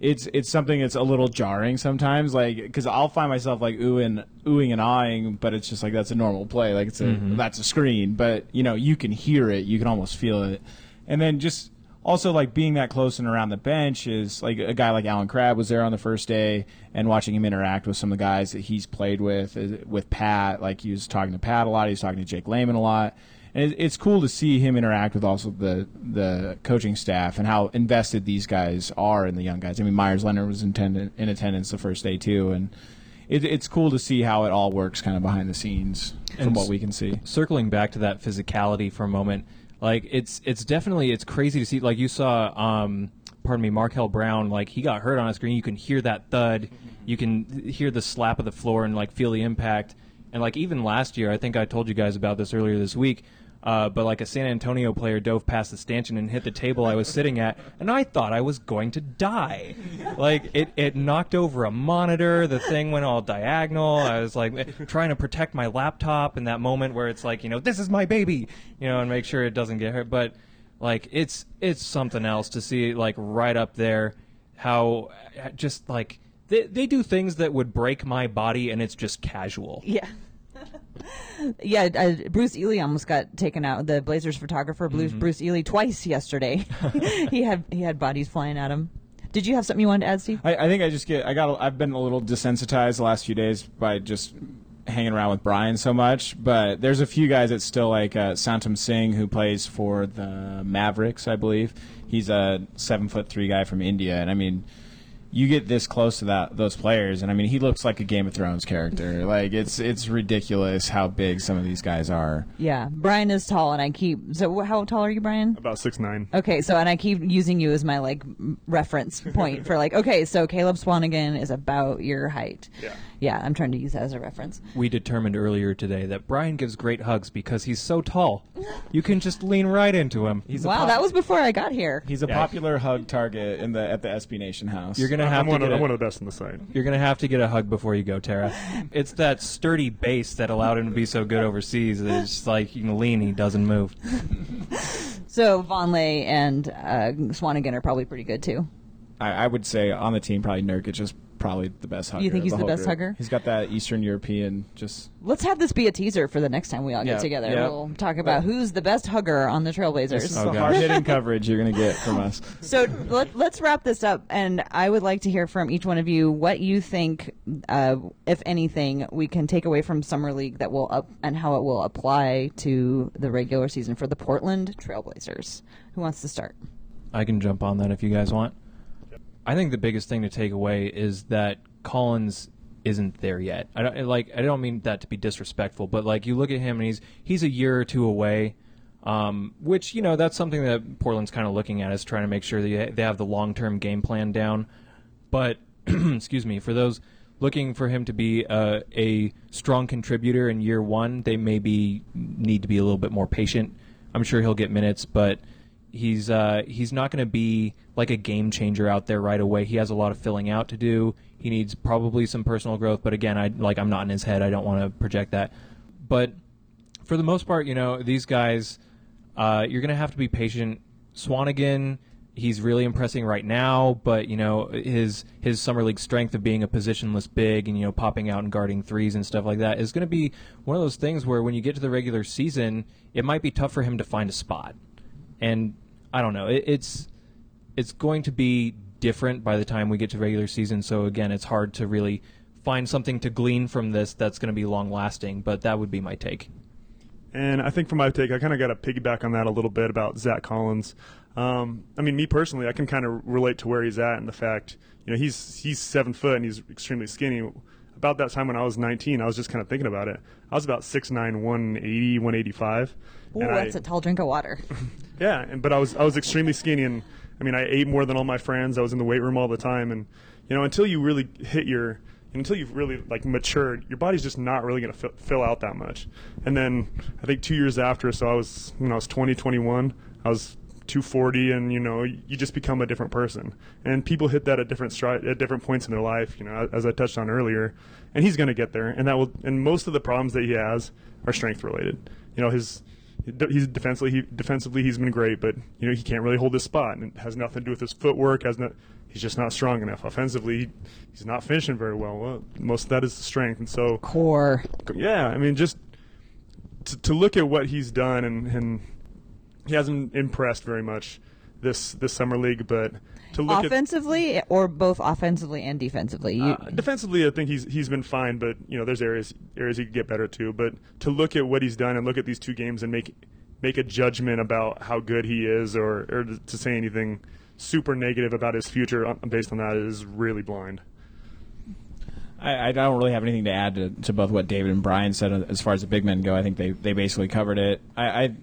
it's it's something that's a little jarring sometimes. Like because I'll find myself like oohing oohing and ahhing, but it's just like that's a normal play. Like it's a mm-hmm. that's a screen, but you know you can hear it, you can almost feel it, and then just also like being that close and around the bench is like a guy like Allen Crabbe was there on the first day and watching him interact with some of the guys that he's played with with Pat like he was talking to Pat a lot he was talking to Jake Layman a lot and it's cool to see him interact with also the the coaching staff and how invested these guys are in the young guys I mean Meyers Leonard was in, attendant, in attendance the first day too and it, it's cool to see how it all works kind of behind the scenes from And what we can see circling back to that physicality for a moment, like it's it's definitely it's crazy to see. Like you saw, um, pardon me, Markel Brown, like he got hurt on a screen. You can hear that thud, you can hear the slap of the floor, and like feel the impact. And like even last year, I think I told you guys about this earlier this week. Uh, but like a San Antonio player dove past the stanchion and hit the table I was sitting at, and I thought I was going to die. Like it, it knocked over a monitor. The thing went all diagonal. I was like trying to protect my laptop in that moment where it's like, you know, this is my baby, you know, and make sure it doesn't get hurt. But like it's it's something else to see like right up there how just like they they do things that would break my body and it's just casual. Yeah. yeah, uh, Bruce Ely almost got taken out. The Blazers photographer, Bruce, Bruce Ely, twice yesterday. he had he had bodies flying at him. Did you have something you wanted to add, Steve? I, I think I just get I got a- I've been a little desensitized the last few days by just hanging around with Brian so much. But there's a few guys that still like uh, Satnam Singh who plays for the Mavericks, I believe. He's a seven foot three guy from India, and I mean. You get this close to that those players, and I mean, he looks like a Game of Thrones character. Like it's it's ridiculous how big some of these guys are. Yeah, Brian is tall, and I keep. So, how tall are you, Brian? About six nine. Okay, so and I keep using you as my like reference point for like, okay, so Caleb Swanigan is about your height. Yeah. Yeah, I'm trying to use that as a reference. We determined earlier today that Brian gives great hugs because he's so tall. You can just lean right into him. He's a Wow, pop- that was before I got here. he's a Yeah. popular hug target in the at the SB Nation house. You're gonna have I'm to one, of, get I'm one of the best on the site. You're gonna have to get a hug before you go, Tara. It's that sturdy base that allowed him to be so good overseas. That it's just like you can lean, he doesn't move. So Vonleh and uh, Swanigan are probably pretty good too. I, I would say on the team, probably Nurkic is probably the best hugger. You think he's the whole best group. hugger? He's got that Eastern European just. Let's have this be a teaser for the next time we all get Yeah, together. yeah. We'll talk about who's the best hugger on the This Trailblazers. is Oh, the gosh. hard hitting coverage you're gonna get from us. So let, let's wrap this up, and I would like to hear from each one of you what you think, uh, if anything, we can take away from summer league that will up and how it will apply to the regular season for the Portland Trailblazers. Who wants to start? I can jump on that if you guys want. I think the biggest thing to take away is that Collins isn't there yet. I don't like. I don't mean that to be disrespectful, but like you look at him and he's he's a year or two away. Um, which you know that's something that Portland's kind of looking at is trying to make sure that they have the long term game plan down. But excuse me, for those looking for him to be uh, a strong contributor in year one, they maybe need to be a little bit more patient. I'm sure he'll get minutes, but he's uh, he's not going to be like a game changer out there right away. He has a lot of filling out to do. He needs probably some personal growth, but again, I like I'm not in his head. I don't want to project that. But for the most part, you know, these guys, uh, you're going to have to be patient. Swanigan, he's really impressing right now, but you know his his summer league strength of being a positionless big and you know popping out and guarding threes and stuff like that is going to be one of those things where when you get to the regular season, it might be tough for him to find a spot. And I don't know, it, it's it's going to be different by the time we get to regular season. So again, it's hard to really find something to glean from this that's going to be long lasting. But that would be my take. And I think for my take, I kind of got to piggyback on that a little bit about Zach Collins. Um, I mean, me personally, I can kind of relate to where he's at and the fact, you know, he's he's seven foot and he's extremely skinny. About that time when I was 19, I was just kind of thinking about it. I was about 6'9", 180, 185. Ooh, and that's a tall drink of water. yeah, and, but I was I was extremely skinny, and I mean I ate more than all my friends. I was in the weight room all the time, and you know until you really hit your until you've really like matured, your body's just not really going to fill, fill out that much. And then I think two years after, so I was when I was 20, 21, I was 240, and you know you just become a different person. And people hit that at different stri- at different points in their life. You know, as I touched on earlier, and he's going to get there. And that will. And most of the problems that he has are strength related. You know, his he's defensively he, defensively he's been great, but you know he can't really hold his spot, and it has nothing to do with his footwork. Has not he's just not strong enough. Offensively, he, he's not finishing very well. Well, most of that is the strength, and so Core. yeah, I mean just to, to look at what he's done, and, and he hasn't impressed very much this this summer league, but to look at Offensively, or both offensively and defensively. You, uh, defensively, I think he's he's been fine, but you know, there's areas areas he could get better too. But to look at what he's done and look at these two games and make make a judgment about how good he is, or or to say anything super negative about his future based on that is really blind. I, I don't really have anything to add to, to both what David and Brian said as far as the big men go. I think they, they basically covered it. I, I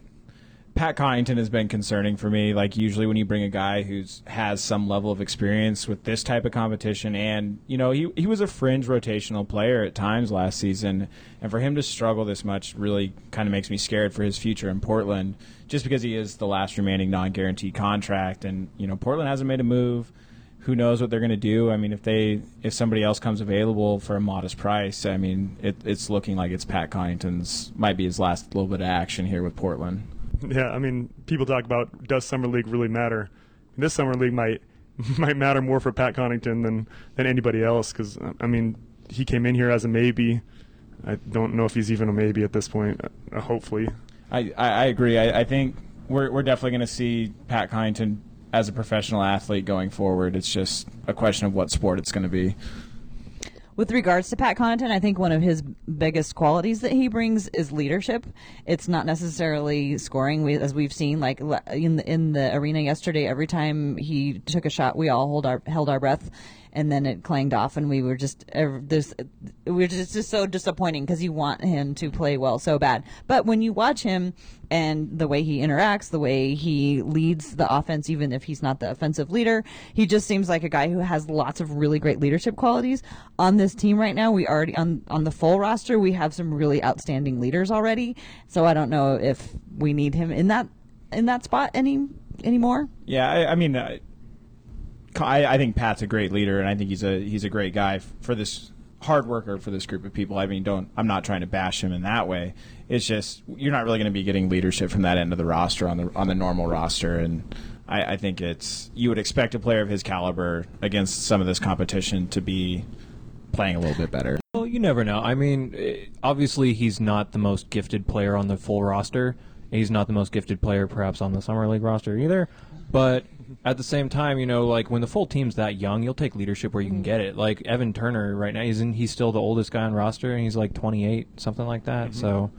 Pat Connaughton has been concerning for me. Like usually when you bring a guy who's has some level of experience with this type of competition, and you know he he was a fringe rotational player at times last season, and for him to struggle this much really kind of makes me scared for his future in Portland, just because he is the last remaining non-guaranteed contract, and you know Portland hasn't made a move. Who knows what they're going to do? I mean, if they if somebody else comes available for a modest price, I mean, it, it's looking like it's Pat Connaughton's might be his last little bit of action here with Portland. Yeah, I mean, people talk about does summer league really matter? This summer league might might matter more for Pat Connaughton than than anybody else because I mean he came in here as a maybe. I don't know if he's even a maybe at this point. Uh, hopefully, I, I, agree. I, I think we're we're definitely going to see Pat Connaughton as a professional athlete going forward. It's just a question of what sport it's going to be. With regards to Pat Connaughton, I think one of his biggest qualities that he brings is leadership. It's not necessarily scoring, we, as we've seen, like in the, in the arena yesterday. Every time he took a shot, we all hold our held our breath, and then it clanged off, and we were just this. We were just, just so disappointing because you want him to play well so bad. But when you watch him and the way he interacts, the way he leads the offense, even if he's not the offensive leader, he just seems like a guy who has lots of really great leadership qualities. On this team right now, we already on on the full roster, we have some really outstanding leaders already. So I don't know if we need him in that in that spot any anymore. Yeah, I, I mean. Uh, I, I think Pat's a great leader, and I think he's a he's a great guy for this hard worker for this group of people. I mean, don't I'm not trying to bash him in that way. It's just you're not really going to be getting leadership from that end of the roster on the on the normal roster, and I, I think it's you would expect a player of his caliber against some of this competition to be playing a little bit better. Well, you never know. I mean, eh, obviously he's not the most gifted player on the full roster. He's not the most gifted player, perhaps, on the summer league roster either. But at the same time, you know, like when the full team's that young, you'll take leadership where you can get it. Like Evan Turner right now, isn't he's still the oldest guy on roster, and he's like 28, something like that. Mm-hmm. So,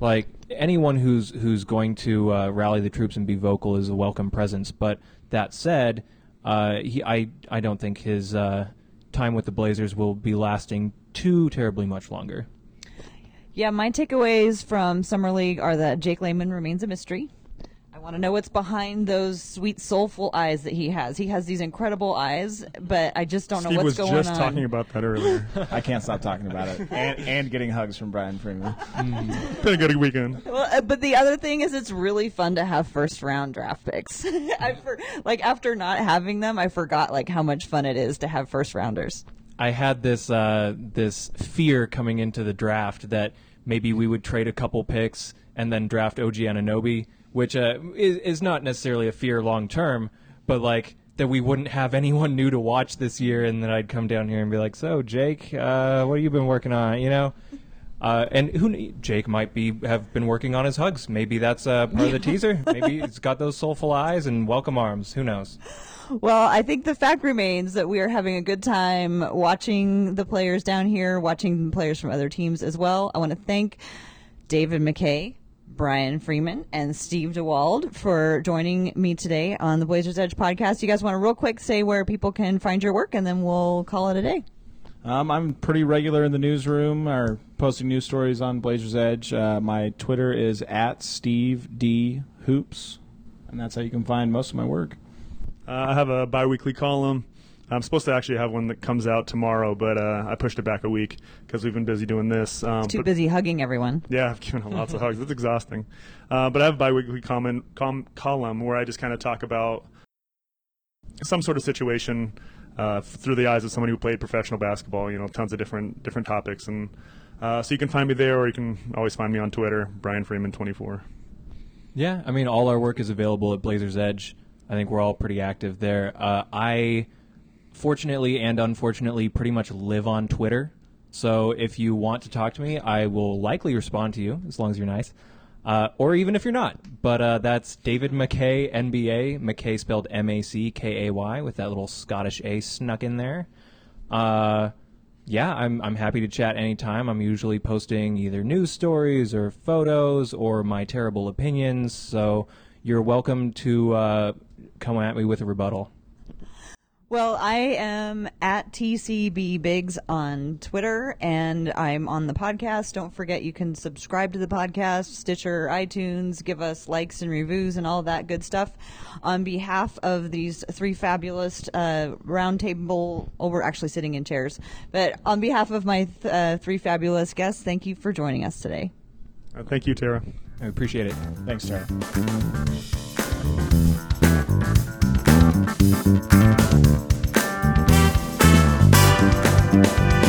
like anyone who's who's going to uh, rally the troops and be vocal is a welcome presence. But that said, uh, he I I don't think his uh, time with the Blazers will be lasting too terribly much longer. Yeah, my takeaways from summer league are that Jake Layman remains a mystery want to know what's behind those sweet, soulful eyes that he has. He has these incredible eyes, but I just don't Steve know what's going on. He was just talking about that earlier. I can't stop talking about it, and, and getting hugs from Brian Freeman. Mm. Been a good weekend. Well, uh, but the other thing is, it's really fun to have first round draft picks. I for, like after not having them, I forgot like how much fun it is to have first rounders. I had this uh, this fear coming into the draft that maybe we would trade a couple picks and then draft OG Anunoby which uh, is, is not necessarily a fear long term, but like that we wouldn't have anyone new to watch this year, and then I'd come down here and be like, "So, Jake, uh, what have you been working on?" You know. Uh, and who Jake might be have been working on his hugs. Maybe that's uh, part of the teaser. Maybe he's got those soulful eyes and welcome arms. Who knows? Well, I think the fact remains that we are having a good time watching the players down here, watching players from other teams as well. I want to thank David MacKay Brian Freeman and Steve DeWald for joining me today on the Blazers Edge podcast. You guys want to real quick say where people can find your work, and then we'll call it a day. Um, I'm pretty regular in the newsroom or posting news stories on Blazers Edge. Uh, my Twitter is at Steve D Hoops, and that's how you can find most of my work. Uh, I have a biweekly column I'm supposed to actually have one that comes out tomorrow, but uh, I pushed it back a week because we've been busy doing this. Um, too busy hugging everyone. Yeah, I've given lots of hugs. It's exhausting. Uh, but I have a biweekly comment, com- column where I just kind of talk about some sort of situation uh, through the eyes of somebody who played professional basketball. You know, tons of different different topics, and uh, so you can find me there, or you can always find me on Twitter, Brian Freeman twenty four. Yeah, I mean, all our work is available at Blazers Edge. I think we're all pretty active there. Uh, I fortunately and unfortunately pretty much live on Twitter. So if you want to talk to me, I will likely respond to you as long as you're nice. Uh, or even if you're not. But uh, that's David MacKay, NBA. MacKay spelled M A C K A Y with that little Scottish A snuck in there. Uh, yeah, I'm, I'm happy to chat anytime. I'm usually posting either news stories or photos or my terrible opinions. So you're welcome to uh, come at me with a rebuttal. Well, I am at TCB Biggs on Twitter and I'm on the podcast. Don't forget you can subscribe to the podcast, Stitcher, iTunes, give us likes and reviews and all that good stuff. On behalf of these three fabulous uh, roundtable, oh, we're actually sitting in chairs, but on behalf of my th- uh, three fabulous guests, thank you for joining us today. Uh, thank you, Tara. I appreciate it. Thanks, Tara. Thank you.